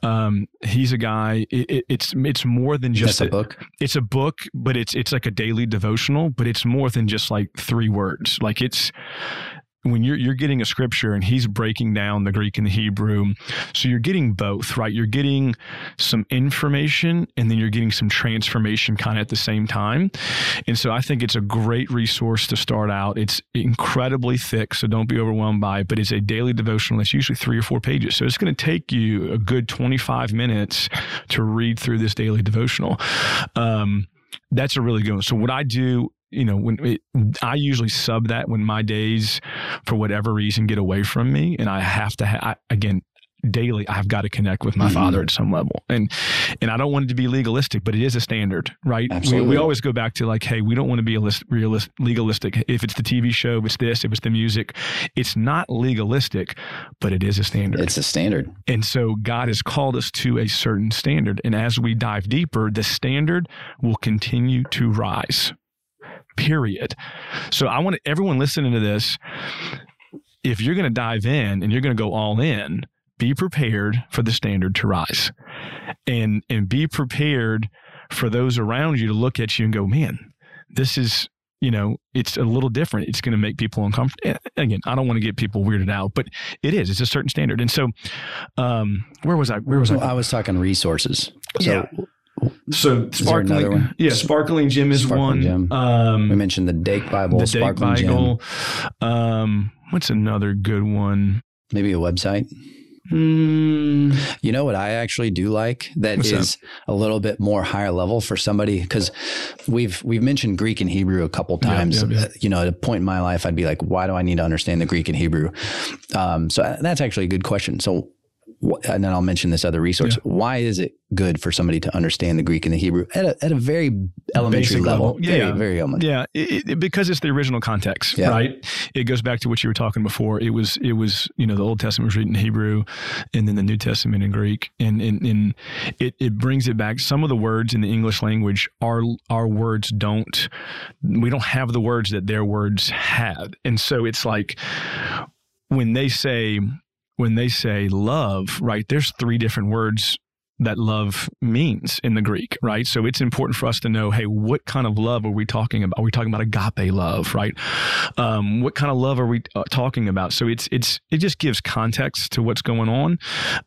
Um, he's a guy. It, it, it's it's more than just That's a book. it's a book, but it's it's like a daily devotional, but it's more than just like three words. Like it's when you're you're getting a scripture and he's breaking down the Greek and the Hebrew. So you're getting both, right? You're getting some information and then you're getting some transformation kind of at the same time. And so I think it's a great resource to start out. It's incredibly thick, so don't be overwhelmed by it, but it's a daily devotional. It's usually three or four pages. So it's going to take you a good 25 minutes to read through this daily devotional. Um, that's a really good one. So what I do, you know, when it, I usually sub that when my days, for whatever reason, get away from me, and I have to, ha- I, again, daily, I've got to connect with my Mhm. father at some level, and and I don't want it to be legalistic, but it is a standard, right? We, Absolutely. we always go back to like, hey, we don't want to be a list, realist, legalistic. If it's the TV show, if it's this, if it's the music, it's not legalistic, but it is a standard. It's a standard. And so God has called us to a certain standard. And as we dive deeper, the standard will continue to rise. Period. So I want everyone listening to this, if you're going to dive in and you're going to go all in, be prepared for the standard to rise. And and be prepared for those around you to look at you and go man this is you know it's a little different. It's going to make people uncomfortable. Again i don't want to get people weirded out but it is. It's a certain standard. And so um where was i? Where was Well, i I was talking resources. So Yeah. So sparkling yeah sparkling gem is Sparkling one um we mentioned the Dake Bible, the Dake Sparkling Gem, Bible. Um, what's another good one? maybe a website. Mm, You know what I actually do like that What's is that? a little bit more higher level for somebody because we've we've mentioned Greek and Hebrew a couple times. yeah, yeah. Uh, You know, at a point in my life, I'd be like, why do I need to understand the Greek and Hebrew? Um, so that's actually a good question. So. And then I'll mention this other resource. Why is it good for somebody to understand the Greek and the Hebrew at a, at a very elementary level? level. Yeah, very, very elementary. yeah, it, it- because it's the original context, Yeah. right? It goes back to what you were talking before. It was it was you know the Old Testament was written in Hebrew, and then the New Testament in Greek, and and, and it it brings it back. Some of the words in the English language our our words don't we don't have the words that their words had, and so it's like when they say when they say love, right? There's three different words that love means in the Greek, right? So it's important for us to know, hey, what kind of love are we talking about? Are we talking about agape love, right? Um, what kind of love are we uh, talking about? So it's it's it just gives context to what's going on,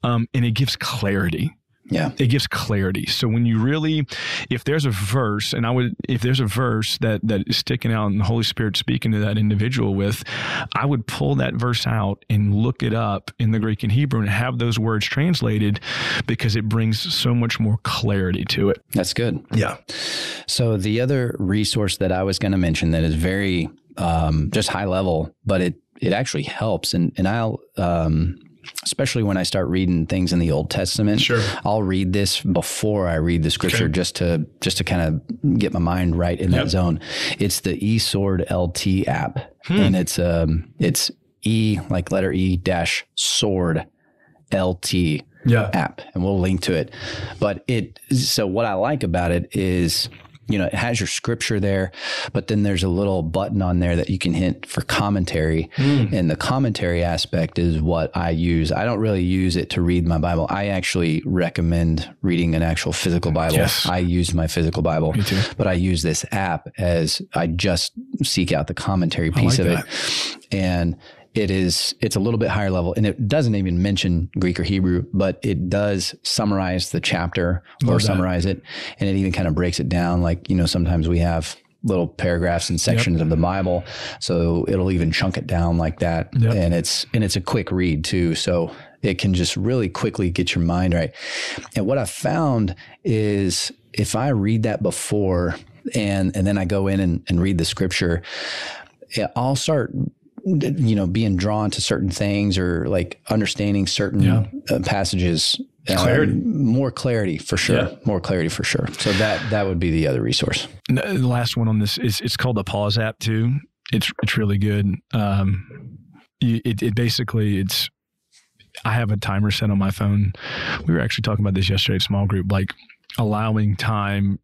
um, and it gives clarity Yeah. it gives clarity. So when you really, if there's a verse, and I would, if there's a verse that that is sticking out, and the Holy Spirit speaking to that individual with, I would pull that verse out and look it up in the Greek and Hebrew and have those words translated, because it brings so much more clarity to it. That's good. Yeah. So the other resource that I was going to mention that is very um, just high level, but it it actually helps, and and I'll um, especially when I start reading things in the Old Testament, Sure. I'll read this before I read the scripture Okay. just to just to kind of get my mind right in Yep. that zone. It's the eSword LT app, Hmm. and it's um it's E like letter E dash sword LT Yeah. app and we'll link to it. But it, so what I like about it is, you know, it has your scripture there, but then there's a little button on there that you can hit for commentary. Hmm. And the commentary aspect is what I use. I don't really use it to read my Bible. I actually recommend reading an actual physical Bible. Yes. I use my physical Bible, Me too. but I use this app as I just seek out the commentary piece like of that. it. And it is it's a little bit higher level and it doesn't even mention greek or hebrew but it does summarize the chapter or that. summarize it and it even kind of breaks it down like you know sometimes we have little paragraphs and sections of the bible so it'll even chunk it down like that Yep. and it's and it's a quick read too so it can just really quickly get your mind right and what i found is if i read that before and and then i go in and, and read the scripture I'll start, you know, being drawn to certain things or like understanding certain Yeah. uh, passages. uh, Clarity. more clarity for sure. Yeah. More clarity for sure. So that that would be the other resource. The the last one on this is it's called the Pause app too. It's it's really good. Um, it it basically it's. I have a timer set on my phone. We were actually talking about this yesterday at a small group, like allowing time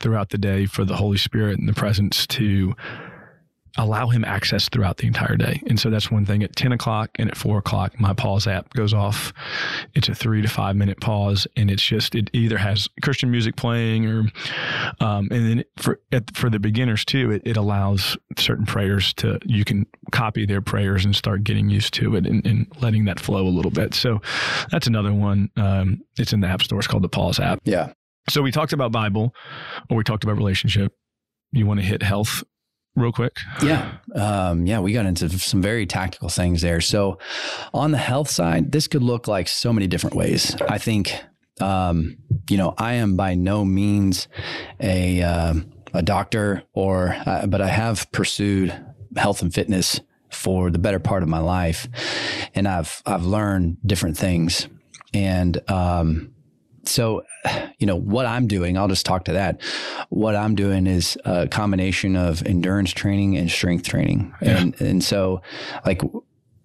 throughout the day for the Holy Spirit and the presence to allow him access throughout the entire day. And so that's one thing. At 10 o'clock and at 4 o'clock, my pause app goes off. It's a three to five minute pause. And it's just, it either has Christian music playing or, um, and then for, at, for the beginners too, it, it allows certain prayers to, you can copy their prayers and start getting used to it and, and letting that flow a little bit. So that's another one. Um, it's in the app store. It's called the pause app. Yeah. So we talked about Bible or we talked about relationship. You want to hit health real quick? Yeah. Um, yeah. We got into some very tactical things there. So on the health side, this could look like so many different ways. I think, um, you know, I am by no means a, um, a doctor or, uh, but I have pursued health and fitness for the better part of my life. And I've, I've learned different things. And, um, so, you know, what I'm doing, I'll just talk to that. What I'm doing is a combination of endurance training and strength training. And, and so like,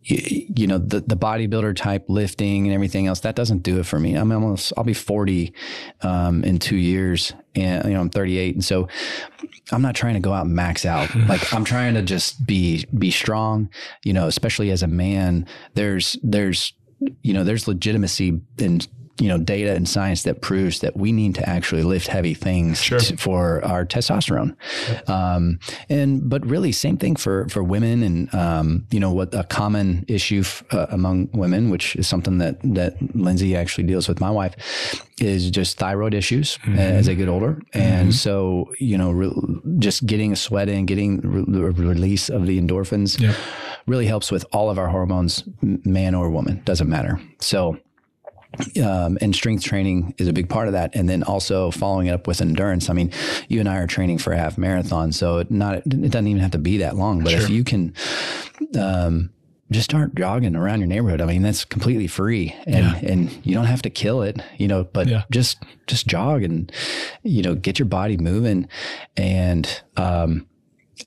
you, you know, the, the bodybuilder type lifting and everything else, that doesn't do it for me. I'm almost, I'll be 40, um, in two years and, you know, I'm 38. And so I'm not trying to go out and max out. like I'm trying to just be, be strong, you know, especially as a man, there's, there's, you know, there's legitimacy in you know data and science that proves that we need to actually lift heavy things Sure. for our testosterone um, and but really same thing for for women and um, you know what a common issue f- uh, among women which is something that that Lindsay actually deals with my wife is just thyroid issues as they get older and so you know re- just getting a sweat in getting re- the release of the endorphins Yep. really helps with all of our hormones, man or woman, doesn't matter. So, um, and strength training is a big part of that. And then also following it up with endurance. I mean, you and I are training for a half marathon, so it not it doesn't even have to be that long. But if you can, um, just start jogging around your neighborhood. I mean, that's completely free, and Yeah. and you don't have to kill it, you know. But Yeah. just just jog and you know get your body moving, and um,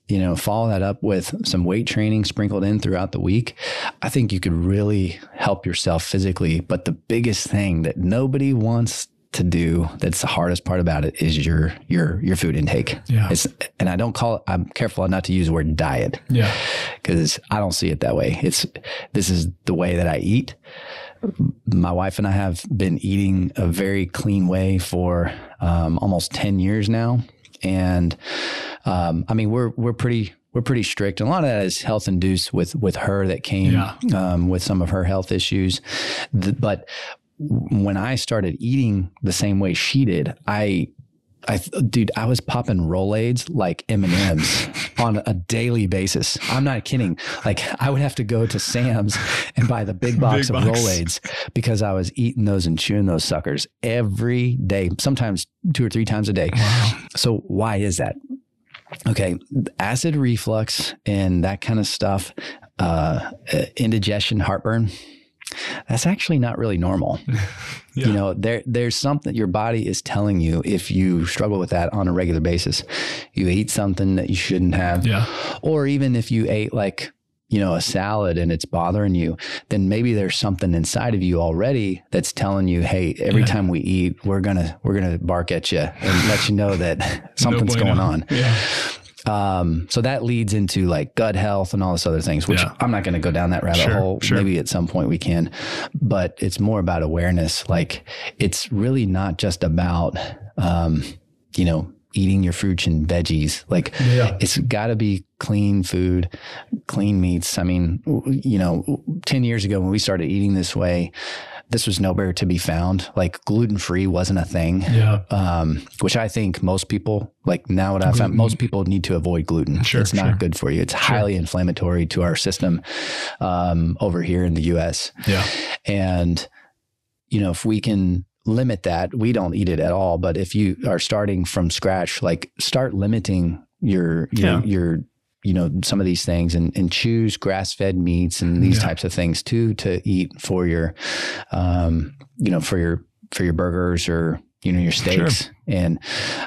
you know, follow that up with some weight training sprinkled in throughout the week, I think you could really help yourself physically. But the biggest thing that nobody wants to do that's the hardest part about it is your your your food intake. Yeah. It's and I don't call it I'm careful not to use the word diet Yeah. because I don't see it that way. It's this is the way that I eat. My wife and I have been eating a very clean way for um, almost ten years now, and um, I mean we're we're pretty we're pretty strict, and a lot of that is health induced with with her that came Yeah. um, with some of her health issues, The- but when I started eating the same way she did, I I, dude, I was popping Rolaids like M and M's on a daily basis. I'm not kidding. Like I would have to go to Sam's and buy the big box Big of box. Rolaids because I was eating those and chewing those suckers every day, sometimes two or three times a day. Wow. So why is that? Okay, acid reflux and that kind of stuff, uh, indigestion, heartburn. That's actually not really normal. Yeah. You know, there there's something your body is telling you if you struggle with that on a regular basis. You eat something that you shouldn't have, Yeah. or even if you ate like you know a salad and it's bothering you, then maybe there's something inside of you already that's telling you, hey, every Yeah. time we eat, we're gonna we're gonna bark at you and let you know that something's No going on. Yeah. Um, so that leads into like gut health and all this other things, which Yeah. I'm not going to go down that rabbit Sure, hole. sure. Maybe at some point we can, but it's more about awareness. Like it's really not just about, um, you know, eating your fruits and veggies. Like Yeah. it's got to be clean food, clean meats. I mean, you know, 10 years ago when we started eating this way, this was nowhere to be found. Like gluten free wasn't a thing Yeah. um, which I think most people like now what I found most people need to avoid gluten. Sure, it's not sure. good for you. It's highly inflammatory to our system um, over here in the U.S. Yeah. And you know if we can limit that, we don't eat it at all. But if you are starting from scratch, like start limiting your your, Yeah. your you know some of these things and, and choose grass-fed meats and these Yeah. types of things too to eat for your um, you know for your for your burgers or you know your steaks and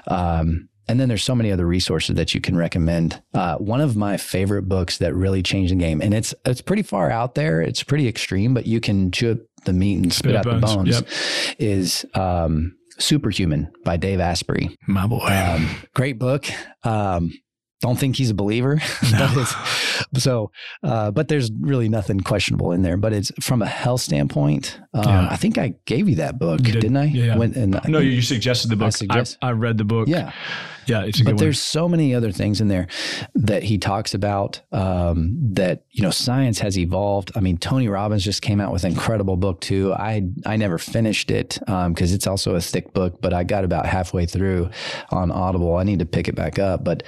um, and then there's so many other resources that you can recommend. Uh, one of my favorite books that really changed the game, and it's it's pretty far out there. It's pretty extreme, but you can chew up the meat and spit, Spit out out the bones. bones. Yep. Is um, Superhuman by Dave Asprey. My boy. Um, great book. Um, don't think he's a believer. but so, uh, but there's really nothing questionable in there. But it's from a health standpoint. Um, Yeah. I think I gave you that book, You did. didn't I? Yeah. When, and no, think- you suggested the book. I, suggest- I read the book. yeah. Yeah. It's a But good one. there's so many other things in there that he talks about um, that you know science has evolved. I mean, Tony Robbins just came out with an incredible book too. I I never finished it because it's also a thick book, but I got about halfway through on Audible. I need to pick it back up, but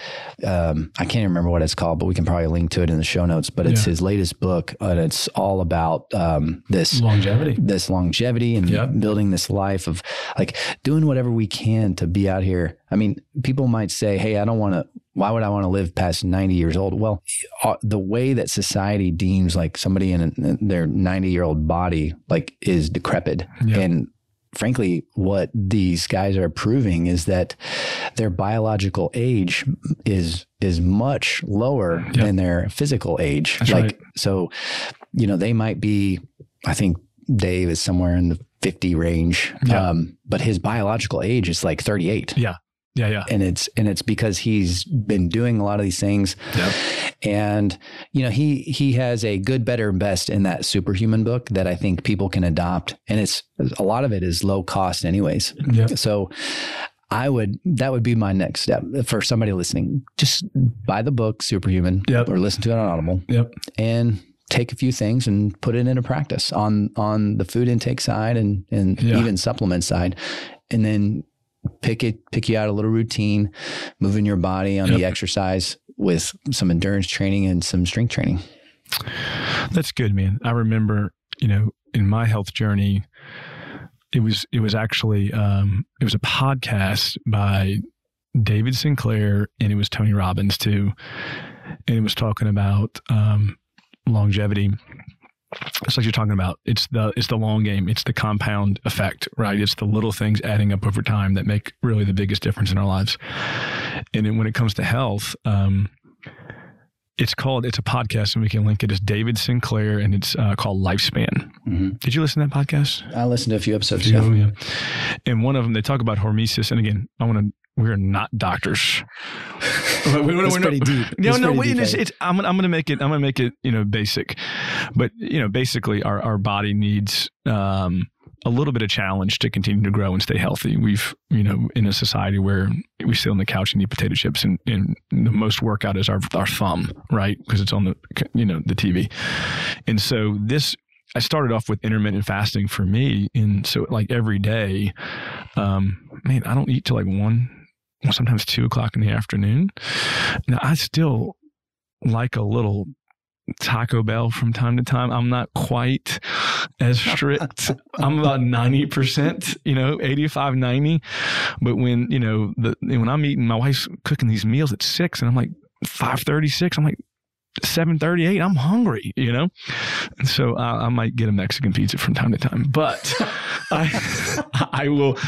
um, I can't remember what it's called. But we can probably link to it in the show notes. But it's Yeah. his latest book, and it's all about um, this Longevity. this longevity and Yep. building this life of like doing whatever we can to be out here. I mean, people might say, "Hey, I don't want to. Why would I want to live past 90 years old?" Well, uh, the way that society deems like somebody in, their 90 year old body like is decrepit, Yeah. and frankly, what these guys are proving is that their biological age is is much lower than their physical age. That's like right. so, you know, they might be. I think Dave is somewhere in the 50 range, um, but his biological age is like 38. Yeah. Yeah, yeah. And it's and it's because he's been doing a lot of these things. Yep. And you know, he he has a good, better, and best in that superhuman book that I think people can adopt. And it's a lot of it is low cost anyways. Yeah. So I would that would be my next step for somebody listening. Just buy the book Superhuman Yep. or listen to it on Audible Yep. and take a few things and put it into practice on on the food intake side and and Yeah. even supplement side and then pick it pick you out a little routine moving your body on the exercise with some endurance training and some strength training That's good, man. I remember, you know, in my health journey, it was it was actually um, it was a podcast by David Sinclair and it was Tony Robbins too, and it was talking about um, longevity. It's like you're talking about. It's the it's the long game. It's the compound effect, right? It's the little things adding up over time that make really the biggest difference in our lives. And then when it comes to health, um, it's called. It's a podcast, and we can link it. It's David Sinclair, and it's uh, called Lifespan. mm-hmm. Did you listen to that podcast? I listened to a few episodes Yeah, ago. yeah. And one of them, they talk about hormesis. And again, I want to. We're not doctors. We- we- It's we're pretty not- deep. No, It's no, wait, deep, it's, it's, I'm, gonna- I'm going to make it. I'm going to make it. You know, basic. But you know, basically, our our body needs um, a little bit of challenge to continue to grow and stay healthy. We've you know, in a society where we sit on the couch and eat potato chips, and, and the most workout is our our thumb, right? Because it's on the you know the TV, and so this I started off with intermittent fasting for me. And so, like every day, um, man, I don't eat till like one, sometimes two o'clock in the afternoon. Now, I still like a little Taco Bell from time to time. I'm not quite as strict. I'm about 90%, you know, 85, 90. But when, you know, the, when I'm eating, my wife's cooking these meals at six and I'm like 536, I'm like, 738 i'm hungry you know? And so I, I might get a mexican pizza from time to time but i i will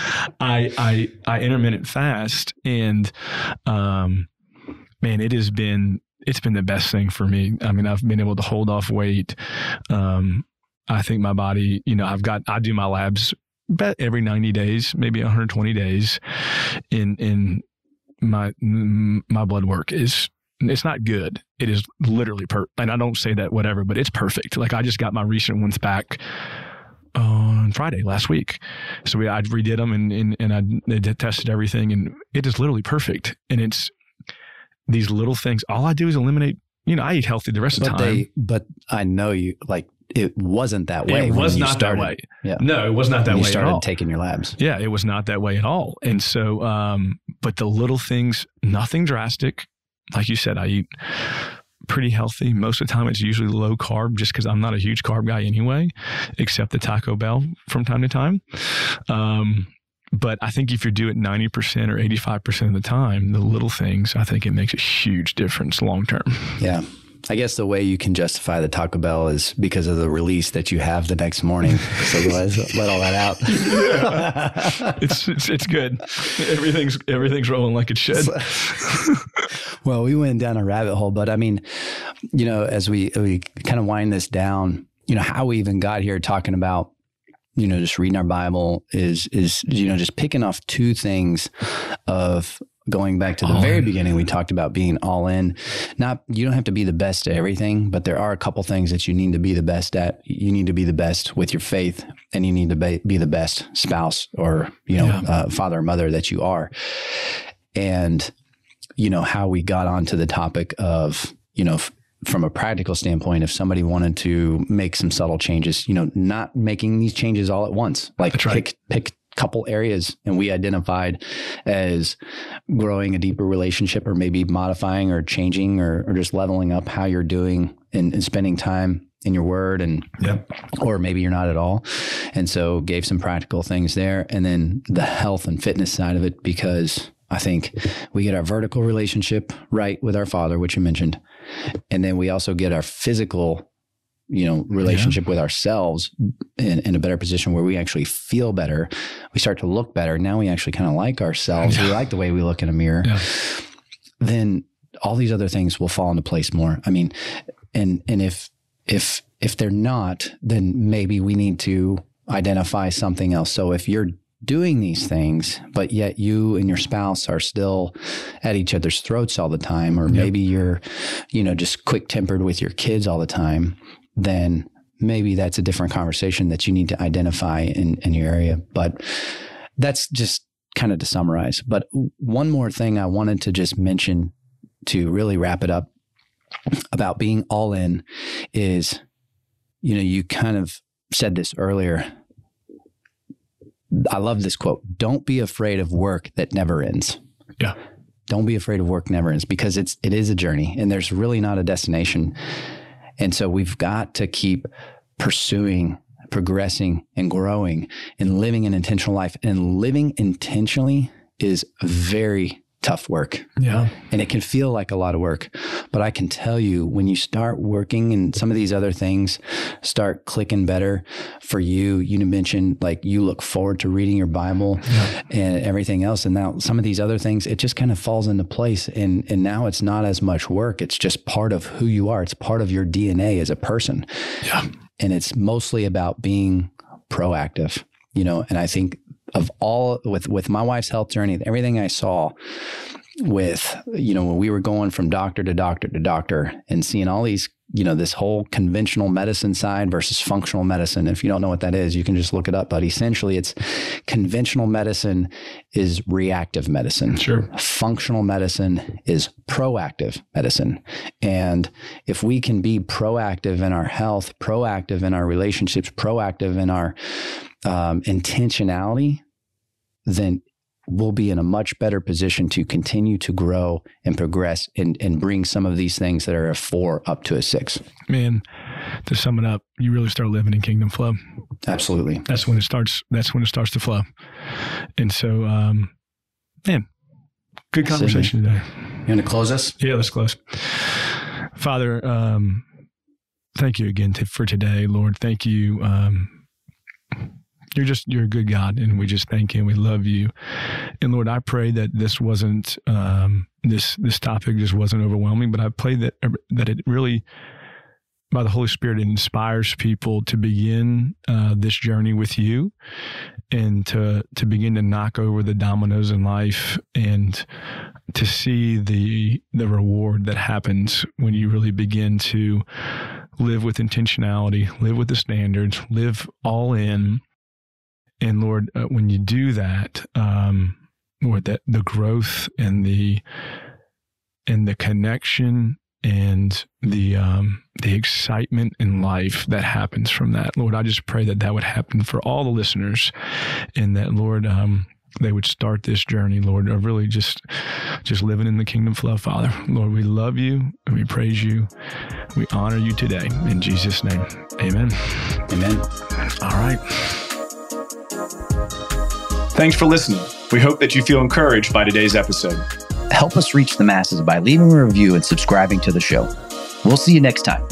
i i i intermittent fast and um man it has been it's been the best thing for me. I mean i've been able to hold off weight. Um i think my body you know i've got i do my labs about every 90 days maybe 120 days in in my my blood work is it's not good. It is literally per and I don't say that whatever, but it's perfect. Like I just got my recent ones back on Friday last week. So we I redid them and and, and I tested everything and it is literally perfect. And it's these little things. All I do is eliminate, you know, I eat healthy the rest of the But time. they but I know you like it wasn't that way. it was not started, that way. Yeah. No, it was not that when you way at started all. taking your labs. Yeah, it was not that way at all. And so, um, but the little things, nothing drastic. Like you said, I eat pretty healthy. Most of the time, it's usually low carb just because I'm not a huge carb guy anyway, except the Taco Bell from time to time. Um, but I think if you do it 90% or 85% of the time, the little things, I think it makes a huge difference long term. Yeah. I guess the way you can justify the Taco Bell is because of the release that you have the next morning. so let's let all that out. It's, it's, it's good. Everything's, everything's rolling like it should. well, we went down a rabbit hole, but I mean, you know, as we we kind of wind this down, you know, how we even got here talking about, you know, just reading our Bible is is you know just picking off two things of going back to the All very in. beginning. We talked about being all in. Not you don't have to be the best at everything, but there are a couple things that you need to be the best at. You need to be the best with your faith, and you need to be, be the best spouse or you know Yeah. uh, father or mother that you are. And you know how we got onto the topic of you know f- from a practical standpoint if somebody wanted to make some subtle changes you know not making these changes all at once like right. pick pick couple areas and we identified as growing a deeper relationship or maybe modifying or changing or, or just leveling up how you're doing and, and spending time in your word and Yep. or maybe you're not at all. And so gave some practical things there. And then the health and fitness side of it, because I think we get our vertical relationship right with our father, which you mentioned. And then we also get our physical, you know, relationship with ourselves in, in a better position where we actually feel better. We start to look better. Now we actually kind of like ourselves. We like the way we look in a mirror. Yeah. Then all these other things will fall into place more. I mean, and and if if if they're not, then maybe we need to identify something else. So if you're doing these things, but yet you and your spouse are still at each other's throats all the time, or yep. maybe you're, you know, just quick tempered with your kids all the time, then maybe that's a different conversation that you need to identify in, in your area. But that's just kind of to summarize. But one more thing I wanted to just mention to really wrap it up about being all in is, you know, you kind of said this earlier. I love this quote. Don't be afraid of work that never ends. Yeah. Don't be afraid of work never ends because it's it is a journey and there's really not a destination. And so we've got to keep pursuing, progressing and growing and living an intentional life. And living intentionally is very tough work. Yeah. And it can feel like a lot of work. But I can tell you when you start working and some of these other things start clicking better for you, you mentioned like you look forward to reading your Bible yeah. and everything else. And now some of these other things, it just kind of falls into place. And and now it's not as much work. It's just part of who you are. It's part of your DNA as a person. Yeah. And it's mostly about being proactive you know and i think of all with with my wife's health journey, everything I saw with you know when we were going from doctor to doctor to doctor and seeing all these you know this whole conventional medicine side versus functional medicine. If you don't know what that is you can just look it up but essentially it's conventional medicine is reactive medicine. Sure. Functional medicine is proactive medicine. And if we can be proactive in our health proactive in our relationships proactive in our um, intentionality then we'll be in a much better position to continue to grow and progress and, and bring some of these things that are a four up to a six. Man, to sum it up, you really start living in kingdom flow. Absolutely. That's when it starts. That's when it starts to flow. And so, um, man, good conversation today. You want to close us? Yeah, let's close. Father, um, thank you again t- for today, Lord. Thank you. Um, you're just you're a good God, and we just thank you and we love you. And Lord, I pray that this wasn't um, this this topic just wasn't overwhelming, but I pray that that it really by the Holy Spirit it inspires people to begin uh, this journey with you and to to begin to knock over the dominoes in life and to see the the reward that happens when you really begin to live with intentionality, live with the standards, live all in and Lord, uh, when you do that, um, Lord, that the growth and the and the connection and the um, the excitement in life that happens from that, Lord, I just pray that that would happen for all the listeners, and that Lord, um, they would start this journey, Lord, of really just just living in the kingdom flow, Father. Lord, we love you and we praise you. We honor you today in Jesus' name. Amen. Amen. All right. Thanks for listening. We hope that you feel encouraged by today's episode. Help us reach the masses by leaving a review and subscribing to the show. We'll see you next time.